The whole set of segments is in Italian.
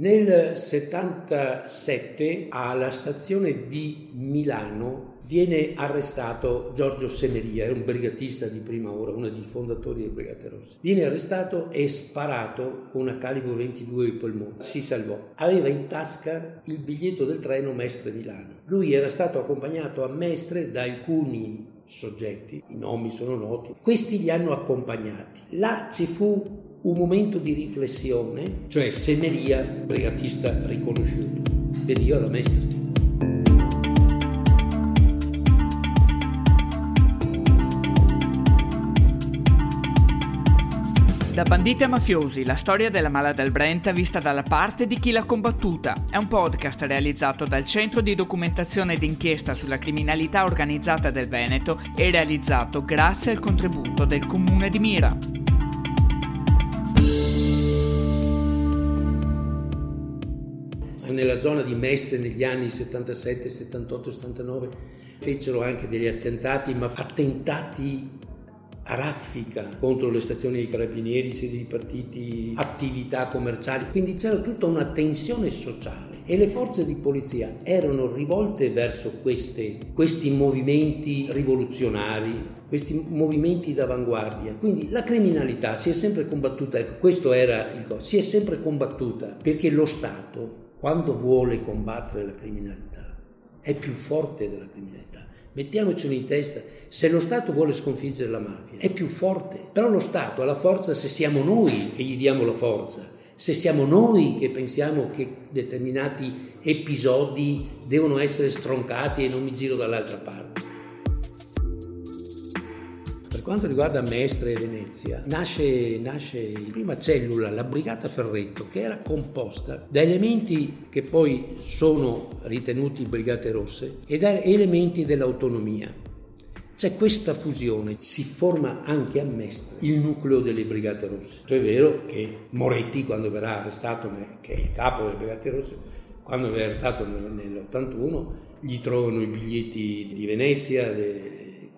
Nel 77 alla stazione di Milano viene arrestato Giorgio Semeria, era un brigatista di prima ora, uno dei fondatori delle Brigate Rosse. Viene arrestato e sparato con una calibro 22 di polmone. Si salvò. Aveva in tasca il biglietto del treno Mestre-Milano. Lui era stato accompagnato a Mestre da alcuni soggetti, i nomi sono noti, questi li hanno accompagnati. Là ci fu un momento di riflessione, cioè Semeria, brigatista riconosciuto, veniva da Mestre. Da banditi a mafiosi, la storia della mala del Brenta vista dalla parte di chi l'ha combattuta. È un podcast realizzato dal Centro di Documentazione ed Inchiesta sulla Criminalità Organizzata del Veneto e realizzato grazie al contributo del Comune di Mira. Nella zona di Mestre negli anni 77, 78, 79 fecero anche degli attentati, ma attentati a raffica contro le stazioni dei carabinieri, sedi di partiti, attività commerciali, quindi c'era tutta una tensione sociale e le forze di polizia erano rivolte verso queste, questi movimenti rivoluzionari, questi movimenti d'avanguardia. Quindi la criminalità si è sempre combattuta, ecco questo era il cosa, si è sempre combattuta perché lo Stato quando vuole combattere la criminalità è più forte della criminalità. Mettiamocelo in testa, se lo Stato vuole sconfiggere la mafia, è più forte, però lo Stato ha la forza se siamo noi che gli diamo la forza, se siamo noi che pensiamo che determinati episodi devono essere stroncati e non mi giro dall'altra parte. Per quanto riguarda Mestre e Venezia, nasce, nasce la prima cellula, la Brigata Ferretto, che era composta da elementi che poi sono ritenuti Brigate Rosse e da elementi dell'autonomia. C'è questa fusione, si forma anche a Mestre il nucleo delle Brigate Rosse. È vero che Moretti, quando verrà arrestato, che è il capo delle Brigate Rosse, quando verrà arrestato nell'81, gli trovano i biglietti di Venezia,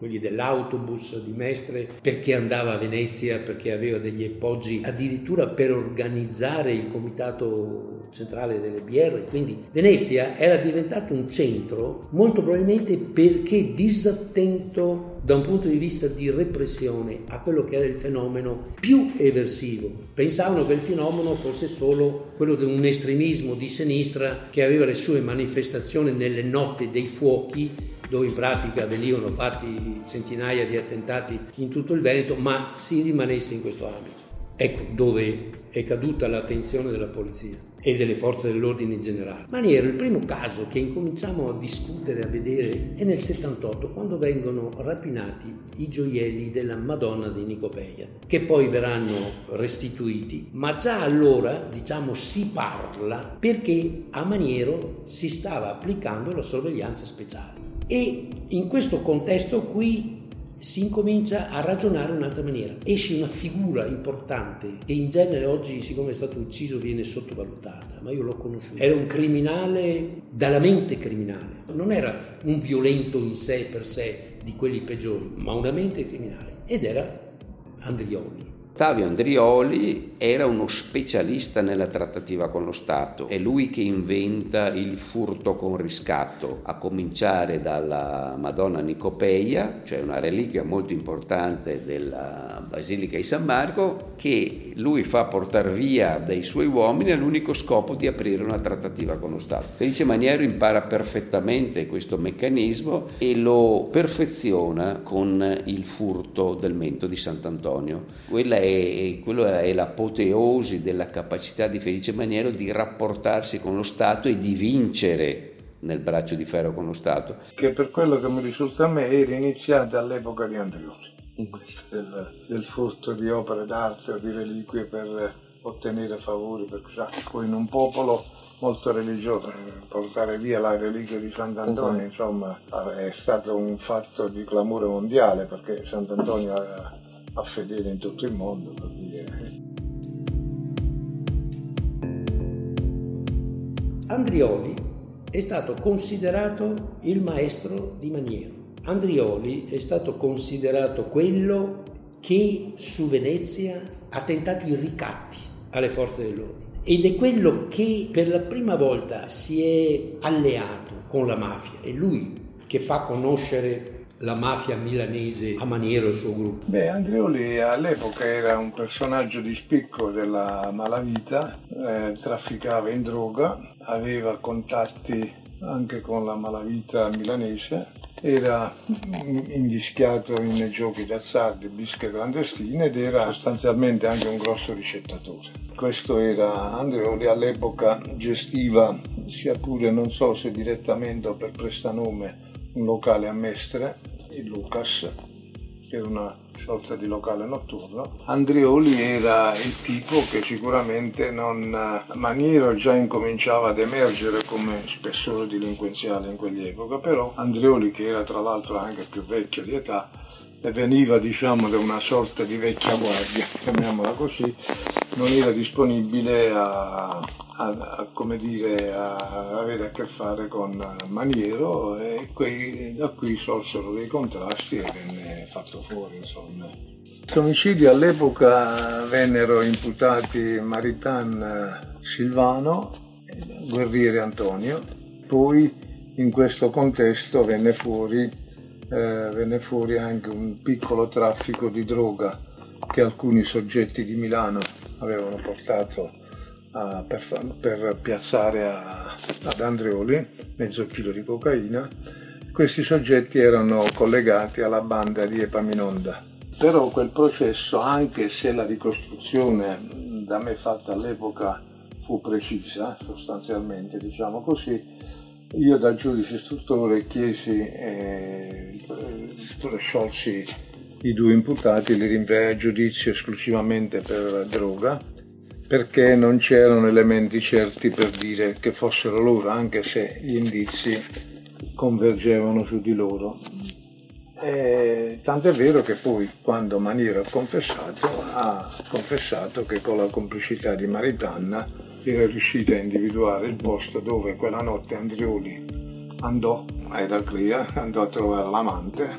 quelli dell'autobus di Mestre, perché andava a Venezia, perché aveva degli appoggi addirittura per organizzare il comitato centrale delle BR. Quindi Venezia era diventato un centro molto probabilmente perché disattento da un punto di vista di repressione a quello che era il fenomeno più eversivo. Pensavano che il fenomeno fosse solo quello di un estremismo di sinistra che aveva le sue manifestazioni nelle notti dei fuochi dove in pratica venivano fatti centinaia di attentati in tutto il Veneto, ma si rimanesse in questo ambito. Ecco dove è caduta l'attenzione della polizia e delle forze dell'ordine in generale. Maniero, il primo caso che incominciamo a discutere, a vedere, è nel 78, quando vengono rapinati i gioielli della Madonna di Nicopeia, che poi verranno restituiti, ma già allora, diciamo, si parla perché a Maniero si stava applicando la sorveglianza speciale. E in questo contesto qui si incomincia a ragionare in un'altra maniera. Esce una figura importante che in genere oggi, siccome è stato ucciso, viene sottovalutata, ma io l'ho conosciuto. Era un criminale dalla mente criminale, non era un violento in sé per sé di quelli peggiori, ma una mente criminale ed era Andrioli. Ottavio Andrioli era uno specialista nella trattativa con lo Stato, è lui che inventa il furto con riscatto, a cominciare dalla Madonna Nicopeia, cioè una reliquia molto importante della Basilica di San Marco, che lui fa portare via dai suoi uomini all'unico scopo di aprire una trattativa con lo Stato. Felice Maniero impara perfettamente questo meccanismo e lo perfeziona con il furto del mento di Sant'Antonio. Quella è, quella è l'apoteosi della capacità di Felice Maniero di rapportarsi con lo Stato e di vincere nel braccio di ferro con lo Stato. Che per quello che mi risulta a me era iniziata all'epoca di Andrioli, del, del furto di opere d'arte o di reliquie per ottenere favori, perché sa, poi in un popolo molto religioso, portare via la reliquia di Sant'Antonio, insomma, è stato un fatto di clamore mondiale, perché Sant'Antonio ha a fedele in tutto il mondo. Per dire. Andrioli è stato considerato il maestro di Maniero. Andrioli è stato considerato quello che su Venezia ha tentato i ricatti alle forze dell'ordine. ed è quello che per la prima volta si è alleato con la mafia, è lui che fa conoscere la mafia milanese a Maniero e il suo gruppo? Beh, Andreoli all'epoca era un personaggio di spicco della malavita, eh, trafficava in droga, aveva contatti anche con la malavita milanese, era invischiato in giochi d'azzardo, bische clandestine ed era sostanzialmente anche un grosso ricettatore. Questo era Andreoli, all'epoca gestiva, sia pure non so se direttamente o per prestanome, un locale a Mestre, il Lucas, che era una sorta di locale notturno. Andrioli era il tipo che sicuramente non... Maniero già incominciava ad emergere come spessore delinquenziale in quell'epoca, però Andrioli, che era tra l'altro anche più vecchio di età, veniva diciamo da una sorta di vecchia guardia, chiamiamola così, non era disponibile a, a, a, come dire, a avere a che fare con Maniero e quei, da qui sorsero dei contrasti e venne fatto fuori insomma. Gli omicidi all'epoca vennero imputati Maritan Silvano e Guerriere Antonio, poi in questo contesto venne fuori eh, venne fuori anche un piccolo traffico di droga che alcuni soggetti di Milano avevano portato a, per, per, piazzare a, ad Andreoli, mezzo chilo di cocaina. Questi soggetti erano collegati alla banda di Epaminonda. Però quel processo, anche se la ricostruzione da me fatta all'epoca fu precisa, sostanzialmente diciamo così, io da giudice istruttore chiesi, eh, sciolsi i due imputati, li rinviai a giudizio esclusivamente per droga, perché non c'erano elementi certi per dire che fossero loro, anche se gli indizi convergevano su di loro. E, tant'è vero che poi quando Maniero ha confessato, ha confessato che con la complicità di Maritanna era riuscita a individuare il posto dove quella notte Andrioli andò a Eraclea, andò a trovare l'amante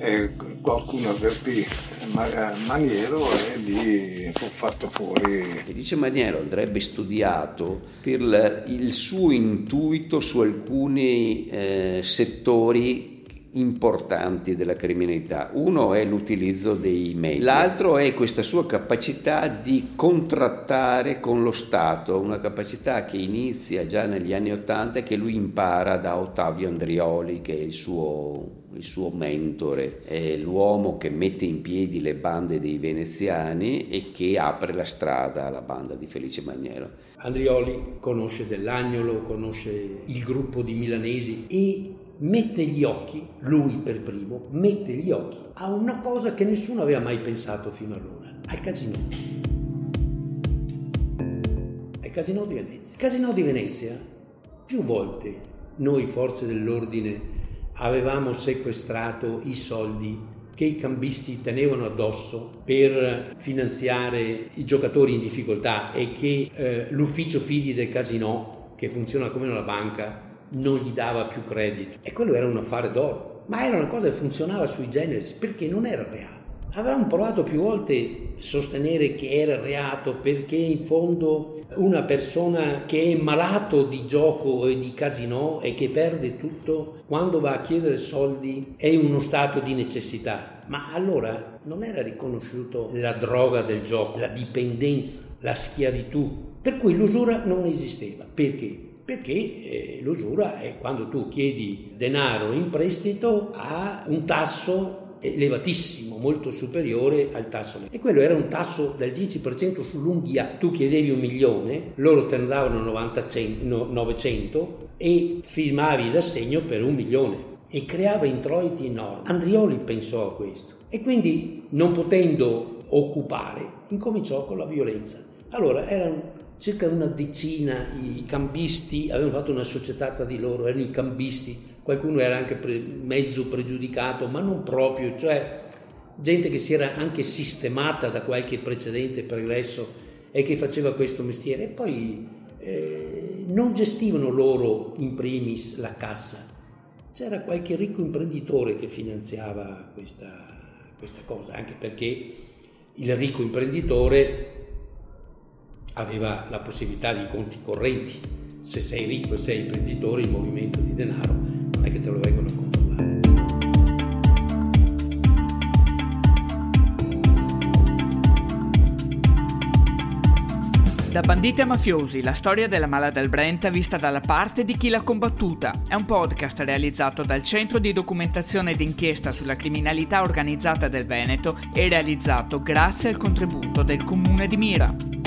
e qualcuno avvertì Maniero e lì fu fatto fuori. Dice Maniero andrebbe studiato per il suo intuito su alcuni eh, settori importanti della criminalità. Uno è l'utilizzo dei media, l'altro è questa sua capacità di contrattare con lo Stato, una capacità che inizia già negli anni Ottanta e che lui impara da Ottavio Andrioli, che è il suo, il suo mentore, è l'uomo che mette in piedi le bande dei veneziani e che apre la strada alla banda di Felice Magnero. Andrioli conosce Dell'Agnolo, conosce il gruppo di milanesi e mette gli occhi, lui per primo, mette gli occhi a una cosa che nessuno aveva mai pensato fino allora, al casino. Al casino di Venezia. Il casino di Venezia, più volte noi forze dell'ordine avevamo sequestrato i soldi che i cambisti tenevano addosso per finanziare i giocatori in difficoltà e che eh, l'ufficio fidi del casino, che funziona come una banca, non gli dava più credito. E quello era un affare d'oro, ma era una cosa che funzionava sui generis perché non era reato. Avevamo provato più volte a sostenere che era reato perché in fondo una persona che è malato di gioco e di casino e che perde tutto, quando va a chiedere soldi è in uno stato di necessità. Ma allora non era riconosciuto la droga del gioco, la dipendenza, la schiavitù, per cui l'usura non esisteva. Perché? perché eh, l'usura è quando tu chiedi denaro in prestito a un tasso elevatissimo, molto superiore al tasso. E quello era un tasso del 10% sull'unghia. Tu chiedevi un milione, loro te ne davano 90, 900 e firmavi l'assegno per un milione e creava introiti enormi. Andrioli pensò a questo e quindi non potendo occupare incominciò con la violenza. Allora erano circa una decina i cambisti, avevano fatto una società tra di loro, erano i cambisti, qualcuno era anche pre, mezzo pregiudicato, ma non proprio, cioè gente che si era anche sistemata da qualche precedente pregresso e che faceva questo mestiere e poi eh, non gestivano loro in primis la cassa, c'era qualche ricco imprenditore che finanziava questa, questa cosa, anche perché il ricco imprenditore aveva la possibilità di conti correnti. Se sei ricco e sei imprenditore, il movimento di denaro non è che te lo vengono a controllare. Da banditi a mafiosi, la storia della mala del Brenta vista dalla parte di chi l'ha combattuta. È un podcast realizzato dal Centro di Documentazione d'inchiesta sulla criminalità organizzata del Veneto e realizzato grazie al contributo del Comune di Mira.